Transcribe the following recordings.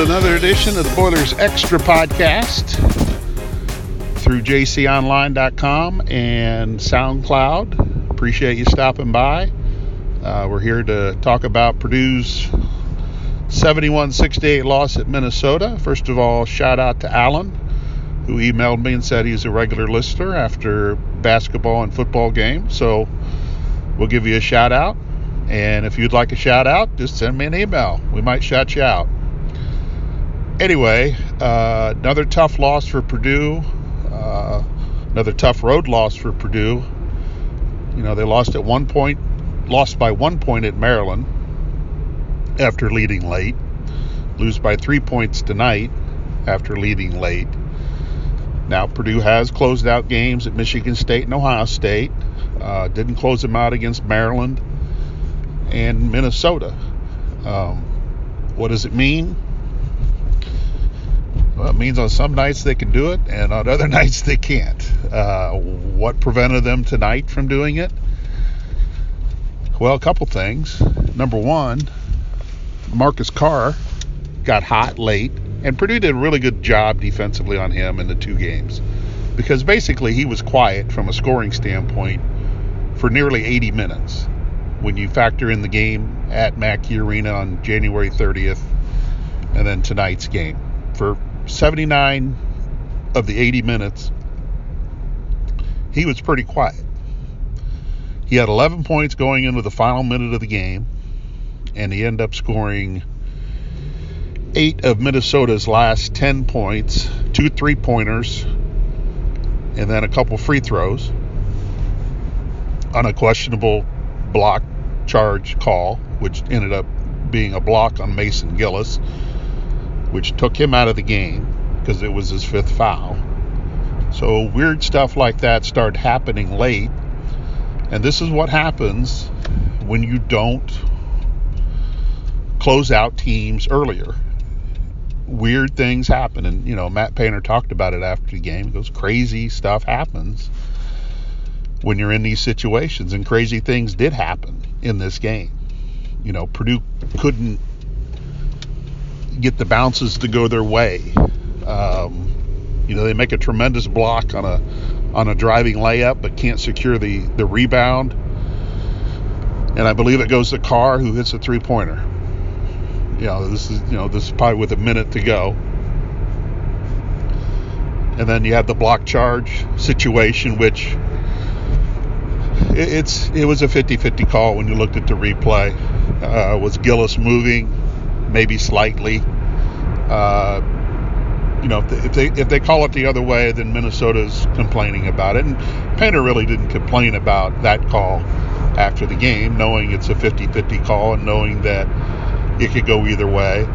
another edition of the Boilers Extra podcast through jconline.com and SoundCloud. Appreciate you stopping by. Uh, we're here to talk about Purdue's 71 68 loss at Minnesota. First of all, shout out to Alan, who emailed me and said he's a regular listener after basketball and football games. So we'll give you a shout out. And if you'd like a shout out, just send me an email. We might shout you out. Anyway, uh, another tough loss for Purdue. Uh, another tough road loss for Purdue. You know, they lost at one point, lost by one point at Maryland after leading late. Lose by three points tonight after leading late. Now, Purdue has closed out games at Michigan State and Ohio State. Uh, didn't close them out against Maryland and Minnesota. Um, what does it mean? It means on some nights they can do it, and on other nights they can't. Uh, what prevented them tonight from doing it? Well, a couple things. Number one, Marcus Carr got hot late, and Purdue did a really good job defensively on him in the two games because basically he was quiet from a scoring standpoint for nearly 80 minutes when you factor in the game at Mackey Arena on January 30th and then tonight's game. For 79 of the 80 minutes, he was pretty quiet. He had 11 points going into the final minute of the game, and he ended up scoring eight of Minnesota's last 10 points, two three pointers, and then a couple free throws on a questionable block charge call, which ended up being a block on Mason Gillis which took him out of the game because it was his fifth foul. So weird stuff like that started happening late. And this is what happens when you don't close out teams earlier. Weird things happen. And, you know, Matt Painter talked about it after the game. He goes, crazy stuff happens when you're in these situations. And crazy things did happen in this game. You know, Purdue couldn't get the bounces to go their way. Um, you know, they make a tremendous block on a on a driving layup, but can't secure the the rebound. And I believe it goes to Carr, who hits a three pointer. You know, this is you know this is probably with a minute to go. And then you have the block charge situation, which it's it was a 50-50 call when you looked at the replay. Uh, was Gillis moving? Maybe slightly. Uh, you know, if they, if they, call it the other way, then Minnesota's complaining about it. And Painter really didn't complain about that call after the game, knowing it's a 50-50 call and knowing that it could go either way.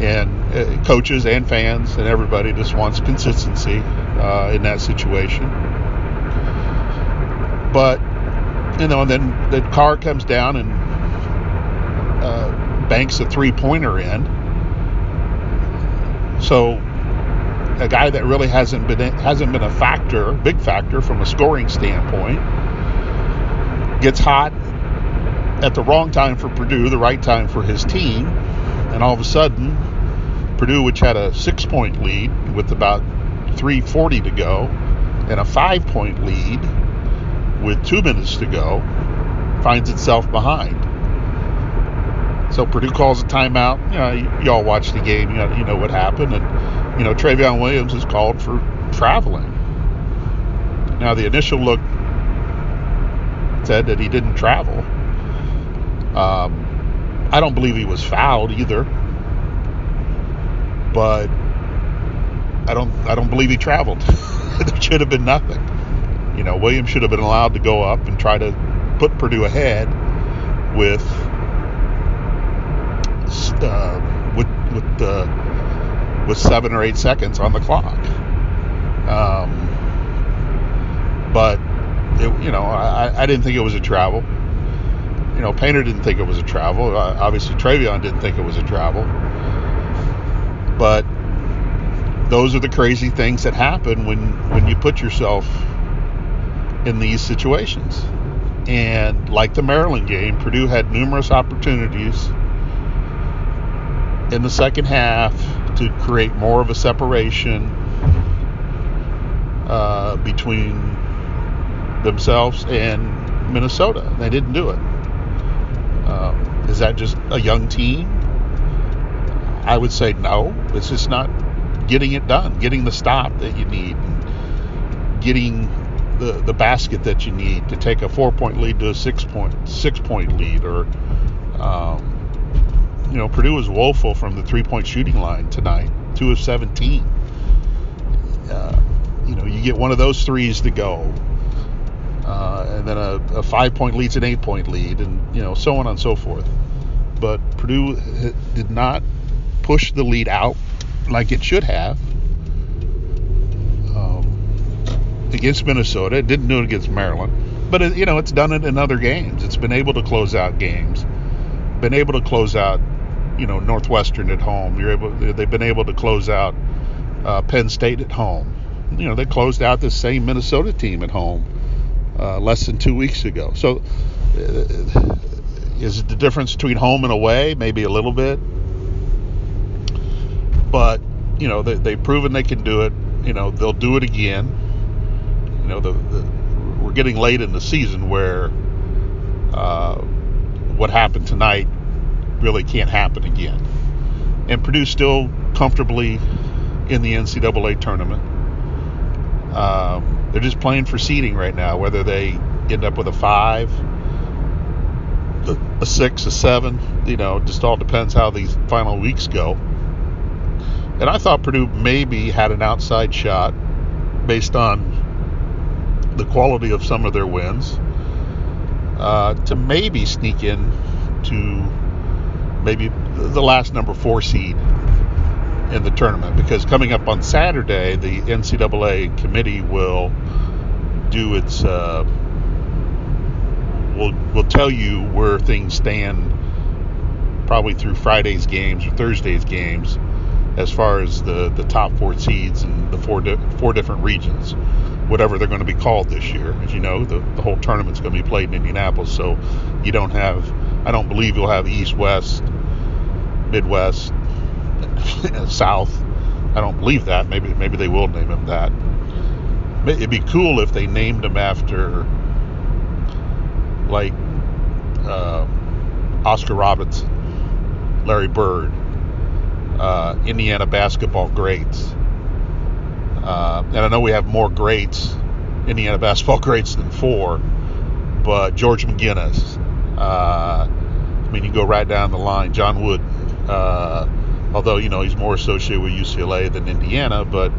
And uh, coaches and fans and everybody just wants consistency uh, in that situation. But you know, and then the Carr comes down and uh, banks a three pointer in. So a guy that really hasn't been hasn't been a factor, big factor from a scoring standpoint, gets hot at the wrong time for Purdue, the right time for his team, and all of a sudden, Purdue, which had a six-point lead with about 3:40 to go, and a five-point lead with two minutes to go, finds itself behind. So Purdue calls a timeout. You know, y'all watch the game. You know, you know what happened, and you know Trevion Williams is called for traveling. Now the initial look said that he didn't travel. Um, I don't believe he was fouled either, but I don't I don't believe he traveled. there should have been nothing. You know, Williams should have been allowed to go up and try to put Purdue ahead with uh, with with uh, with seven or eight seconds on the clock. Um, but it, you know, I, I didn't think it was a travel. You know, Painter didn't think it was a travel. Uh, obviously, Trevion didn't think it was a travel. But those are the crazy things that happen when when you put yourself in these situations. And like the Maryland game, Purdue had numerous opportunities in the second half to create more of a separation uh, between themselves and Minnesota. They didn't do it. Uh, is that just a young team? I would say no. It's just not getting it done, getting the stop that you need, getting the, the basket that you need to take a four point lead to a six point six point lead or um, you know Purdue was woeful from the three point shooting line tonight two of 17 uh, you know you get one of those threes to go uh, and then a, a, five point lead's an eight point lead and you know so on and so forth but Purdue did not push the lead out like it should have against Minnesota. It didn't do it against Maryland, but it, you know it's done it in other games. It's been able to close out games, been able to close out, you know, Northwestern at home. You're able. They've been able to close out uh, Penn State at home. You know, they closed out the same Minnesota team at home uh, less than two weeks ago. So, uh, is it the difference between home and away? Maybe a little bit, but you know they, they've proven they can do it. You know, they'll do it again you know, the, the we're getting late in the season where uh, what happened tonight really can't happen again. And Purdue's still comfortably in the NCAA tournament. Um, they're just playing for seeding right now, whether they end up with a five, a six, a seven. You know, just all depends how these final weeks go. And I thought Purdue maybe had an outside shot based on the quality of some of their wins uh, to maybe sneak in to maybe the last number four seed in the tournament because coming up on Saturday, the NCAA committee will do its uh, will will tell you where things stand probably through Friday's games or Thursday's games as far as the the top four seeds and the four di- four different regions whatever they're going to be called this year. As you know, the, the whole tournament's going to be played in Indianapolis, so you don't have, I don't believe you'll have East, West, Midwest, South. I don't believe that. Maybe maybe they will name him that. It'd be cool if they named him after, like, uh, Oscar Robertson, Larry Bird, uh, Indiana basketball greats uh, and I know we have more greats, Indiana basketball greats than four, but George McGinnis. I mean, you go right down the line. John Wooden, uh, although you know he's more associated with UCLA than Indiana, but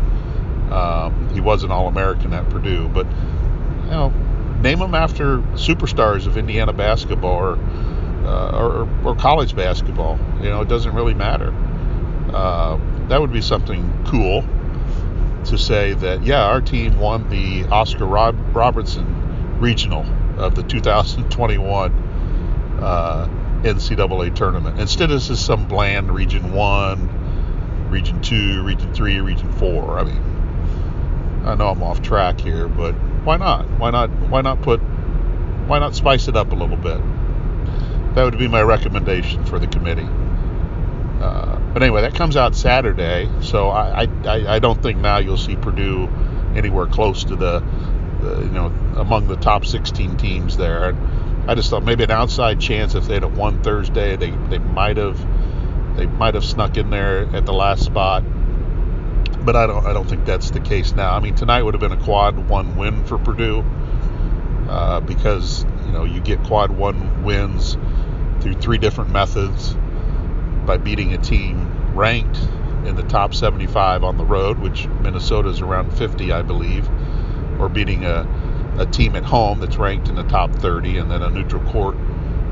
um, he was an All-American at Purdue. But you know, name them after superstars of Indiana basketball or, uh, or, or college basketball. You know, it doesn't really matter. Uh, that would be something cool to say that, yeah, our team won the Oscar Rob- Robertson Regional of the 2021 uh, NCAA tournament. Instead, this is some bland Region 1, Region 2, Region 3, Region 4. I mean, I know I'm off track here, but why not? Why not? Why not put? Why not spice it up a little bit? That would be my recommendation for the committee. Uh, but anyway, that comes out Saturday, so I, I, I don't think now you'll see Purdue anywhere close to the, the, you know among the top 16 teams there. I just thought maybe an outside chance if they had won Thursday, they they might have they might have snuck in there at the last spot. But I don't I don't think that's the case now. I mean tonight would have been a quad one win for Purdue uh, because you know you get quad one wins through three different methods by beating a team ranked in the top 75 on the road, which Minnesota is around 50, I believe, or beating a, a team at home that's ranked in the top 30, and then a neutral court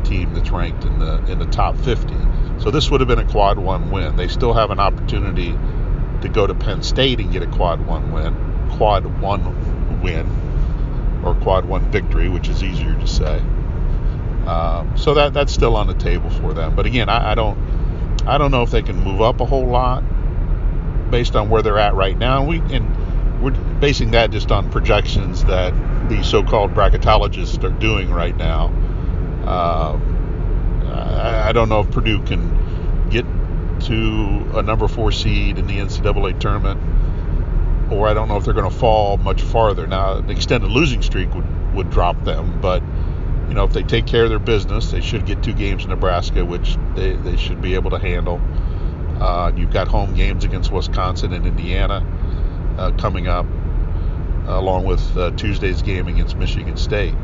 team that's ranked in the in the top 50. So this would have been a quad one win. They still have an opportunity to go to Penn State and get a quad one win, quad one win, or quad one victory, which is easier to say. Um, so that that's still on the table for them. But again, I, I don't I don't know if they can move up a whole lot based on where they're at right now. And We and we're basing that just on projections that the so-called bracketologists are doing right now. Uh, I, I, don't know if Purdue can get to a number four seed in the NCAA tournament, or I don't know if they're going to fall much farther. Now, an extended losing streak would, would drop them, but you know if they take care of their business, they should get two games in Nebraska, which they, they should be able to handle. Uh, you've got home games against Wisconsin and Indiana uh, coming up, along with uh, Tuesday's game against Michigan State.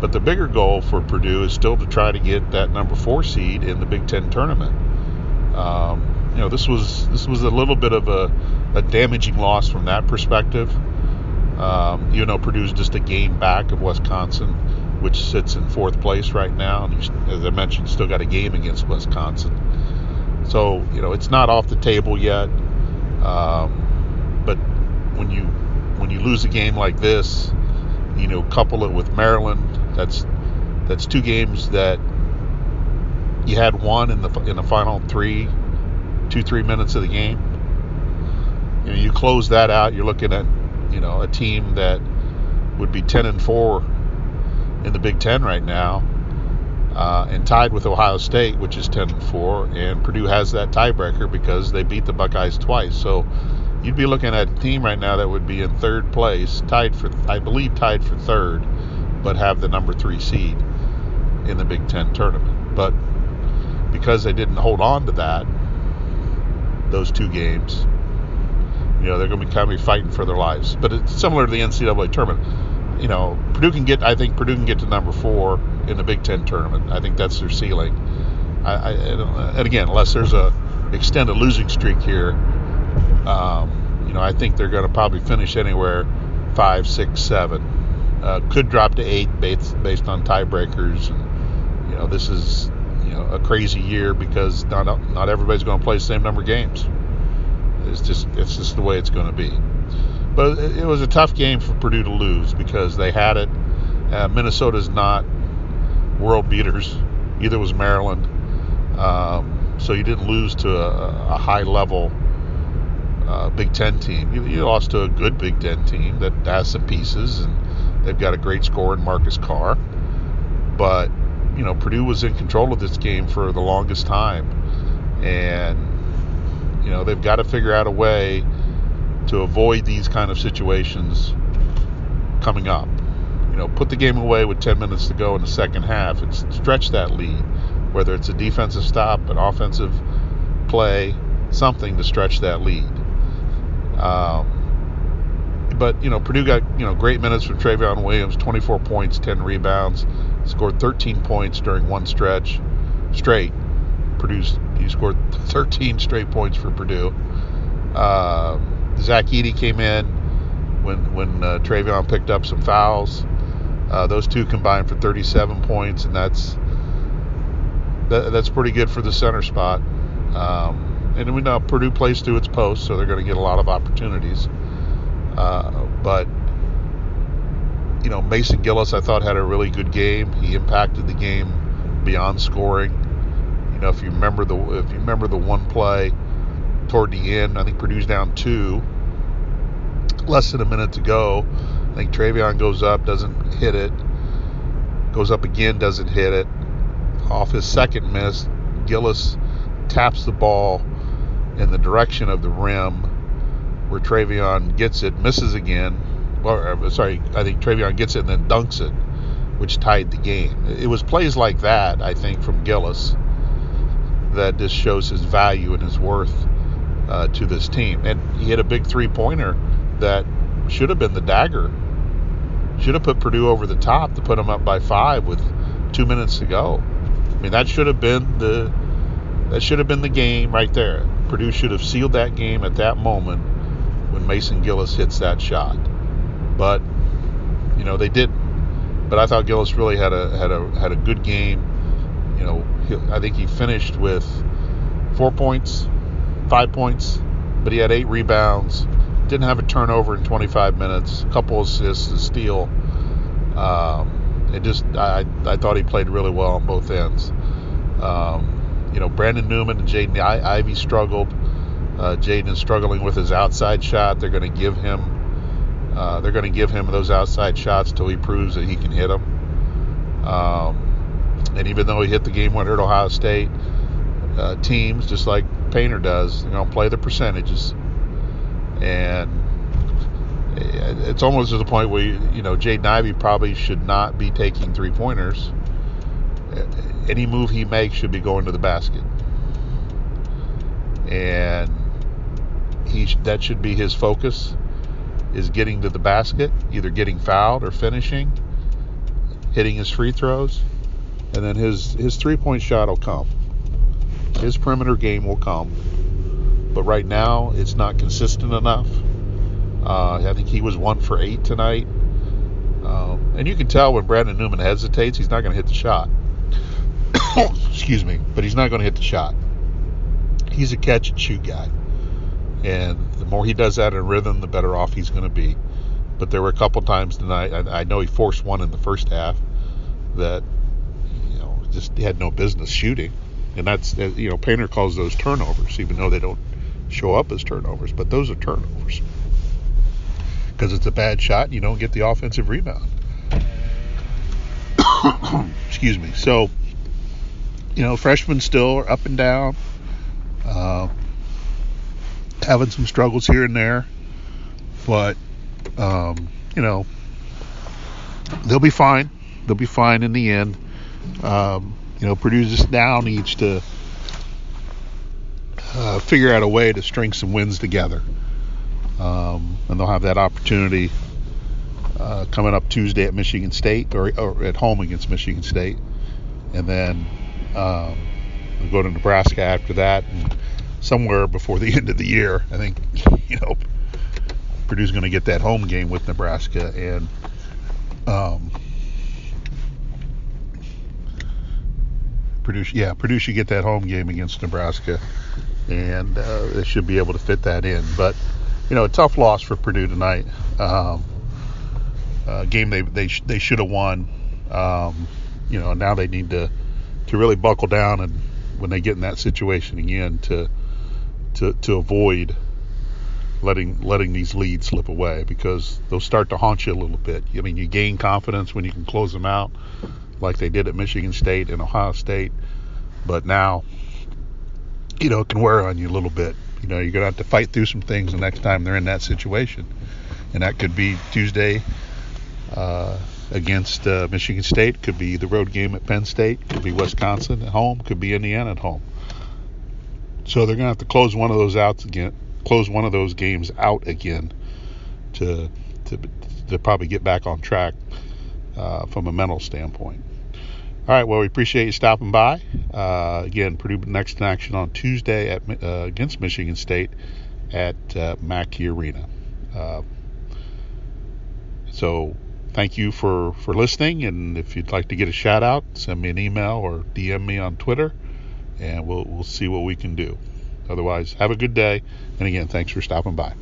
But the bigger goal for Purdue is still to try to get that number four seed in the Big Ten tournament. Um, you know, this was this was a little bit of a, a damaging loss from that perspective. Um, you know, Purdue's just a game back of Wisconsin, which sits in fourth place right now, and as I mentioned, still got a game against Wisconsin. So you know, it's not off the table yet. Um, but when you when you lose a game like this, you know, couple it with Maryland, that's that's two games that you had won in the in the final three, two three minutes of the game. You know, you close that out. You're looking at you know a team that would be 10 and four in the Big Ten right now, uh, and tied with Ohio State, which is 10 and four, and Purdue has that tiebreaker because they beat the Buckeyes twice. So you'd be looking at a team right now that would be in third place, tied for I believe tied for third but have the number three seed in the Big Ten tournament. But because they didn't hold on to that, those two games, you know, they're going to be kind of fighting for their lives. But it's similar to the NCAA tournament. You know, Purdue can get, I think Purdue can get to number four in the Big Ten tournament. I think that's their ceiling. I, I and again, unless there's a extended losing streak here, um, you know, I think they're going to probably finish anywhere five, six, seven uh, could drop to eight based based on tiebreakers. And, you know, this is you know a crazy year because not not everybody's going to play the same number of games. It's just it's just the way it's going to be. But it, was a tough game for Purdue to lose because they had it. Uh, Minnesota's not world beaters. Either was Maryland. Um, so you didn't lose to a, a high level uh, Big Ten team. You, you, lost to a good Big Ten team that has some pieces and They've got a great scorer in Marcus Carr. But, you know, Purdue was in control of this game for the longest time. And, you know, they've got to figure out a way to avoid these kind of situations coming up. You know, put the game away with 10 minutes to go in the second half and stretch that lead, whether it's a defensive stop, an offensive play, something to stretch that lead. Um, but you know, Purdue got you know great minutes from Trevion Williams, 24 points, 10 rebounds, scored 13 points during one stretch straight. Produced he scored 13 straight points for Purdue. Uh, Zach Edey came in when when uh, Trevion picked up some fouls. Uh, those two combined for 37 points, and that's that, that's pretty good for the center spot. Um, and we know Purdue plays to its post, so they're going to get a lot of opportunities. Uh, but you know, Mason Gillis, I thought had a really good game. He impacted the game beyond scoring. You know, if you remember the if you remember the one play toward the end, I think Purdue's down two, less than a minute to go. I think Trevion goes up, doesn't hit it. Goes up again, doesn't hit it. Off his second miss, Gillis taps the ball in the direction of the rim where Trevion gets it, misses again. Uh, sorry, I think Trevion gets it and then dunks it, which tied the game. It was plays like that, I think, from Gillis that just shows his value and his worth uh, to this team. And he hit a big three pointer that should have been the dagger. Should have put Purdue over the top to put them up by five with two minutes to go. I mean, that should have been the that should have been the game right there. Purdue should have sealed that game at that moment when Mason Gillis hits that shot. But you know they didn't. But I thought Gillis really had a had a had a good game. You know, he, I think he finished with four points, five points, but he had eight rebounds. Didn't have a turnover in 25 minutes. A couple assists, a steal. Um, it just I I thought he played really well on both ends. Um, you know, Brandon Newman and Jaden Ivey struggled. Uh, Jaden is struggling with his outside shot. They're going to give him uh, they're going to give him those outside shots till he proves that he can hit them. Um, and even though he hit the game winner at Ohio State, uh, teams just like Painter does. They're going to play the percentages, and it's almost to the point where you know Jaden Ivey probably should not be taking three pointers. Any move he makes should be going to the basket, and he that should be his focus is getting to the basket, either getting fouled or finishing, hitting his free throws, and then his his three point shot will come. His perimeter game will come, but right now it's not consistent enough. Uh, I think he was one for eight tonight, um, and you can tell when Brandon Newman hesitates, he's not going to hit the shot. Oh, excuse me, but he's not going to hit the shot. He's a catch and shoot guy. And the more he does that in rhythm, the better off he's going to be. But there were a couple times tonight. I, I know he forced one in the first half that you know just had no business shooting, and that's you know Painter calls those turnovers, even though they don't show up as turnovers, but those are turnovers because it's a bad shot. You don't get the offensive rebound. Excuse me. So you know, freshmen still are up and down. Uh, having some struggles here and there, but um, you know they'll be fine. They'll be fine in the end. Um, you know, Purdue just now needs to uh, figure out a way to string some wins together, um, and they'll have that opportunity uh, coming up Tuesday at Michigan State or, or, at home against Michigan State, and then um, we'll go to Nebraska after that. And, somewhere before the end of the year. I think, you know, Purdue's going to get that home game with Nebraska, and um, Purdue, yeah, Purdue should get that home game against Nebraska, and uh, they should be able to fit that in. But you know, a tough loss for Purdue tonight. Um, game they they sh- they should have won. Um, you know, now they need to to really buckle down and when they get in that situation again to to, to avoid letting letting these leads slip away because they'll start to haunt you a little bit. I mean, you gain confidence when you can close them out, like they did at Michigan State and Ohio State, but now, you know, it can wear on you a little bit. You know, you're gonna have to fight through some things the next time they're in that situation, and that could be Tuesday uh, against uh, Michigan State, could be the road game at Penn State, could be Wisconsin at home, could be Indiana at home. So they're going to have to close one of those out again, close one of those games out again to to, to probably get back on track uh, from a mental standpoint. All right, well, we appreciate you stopping by. Uh, again, Purdue next in action on Tuesday at, uh, against Michigan State at uh, Mackey Arena. Uh, so thank you for, for listening. And if you'd like to get a shout out, send me an email or DM me on Twitter and we'll we'll see what we can do. Otherwise, have a good day. And again, thanks for stopping by.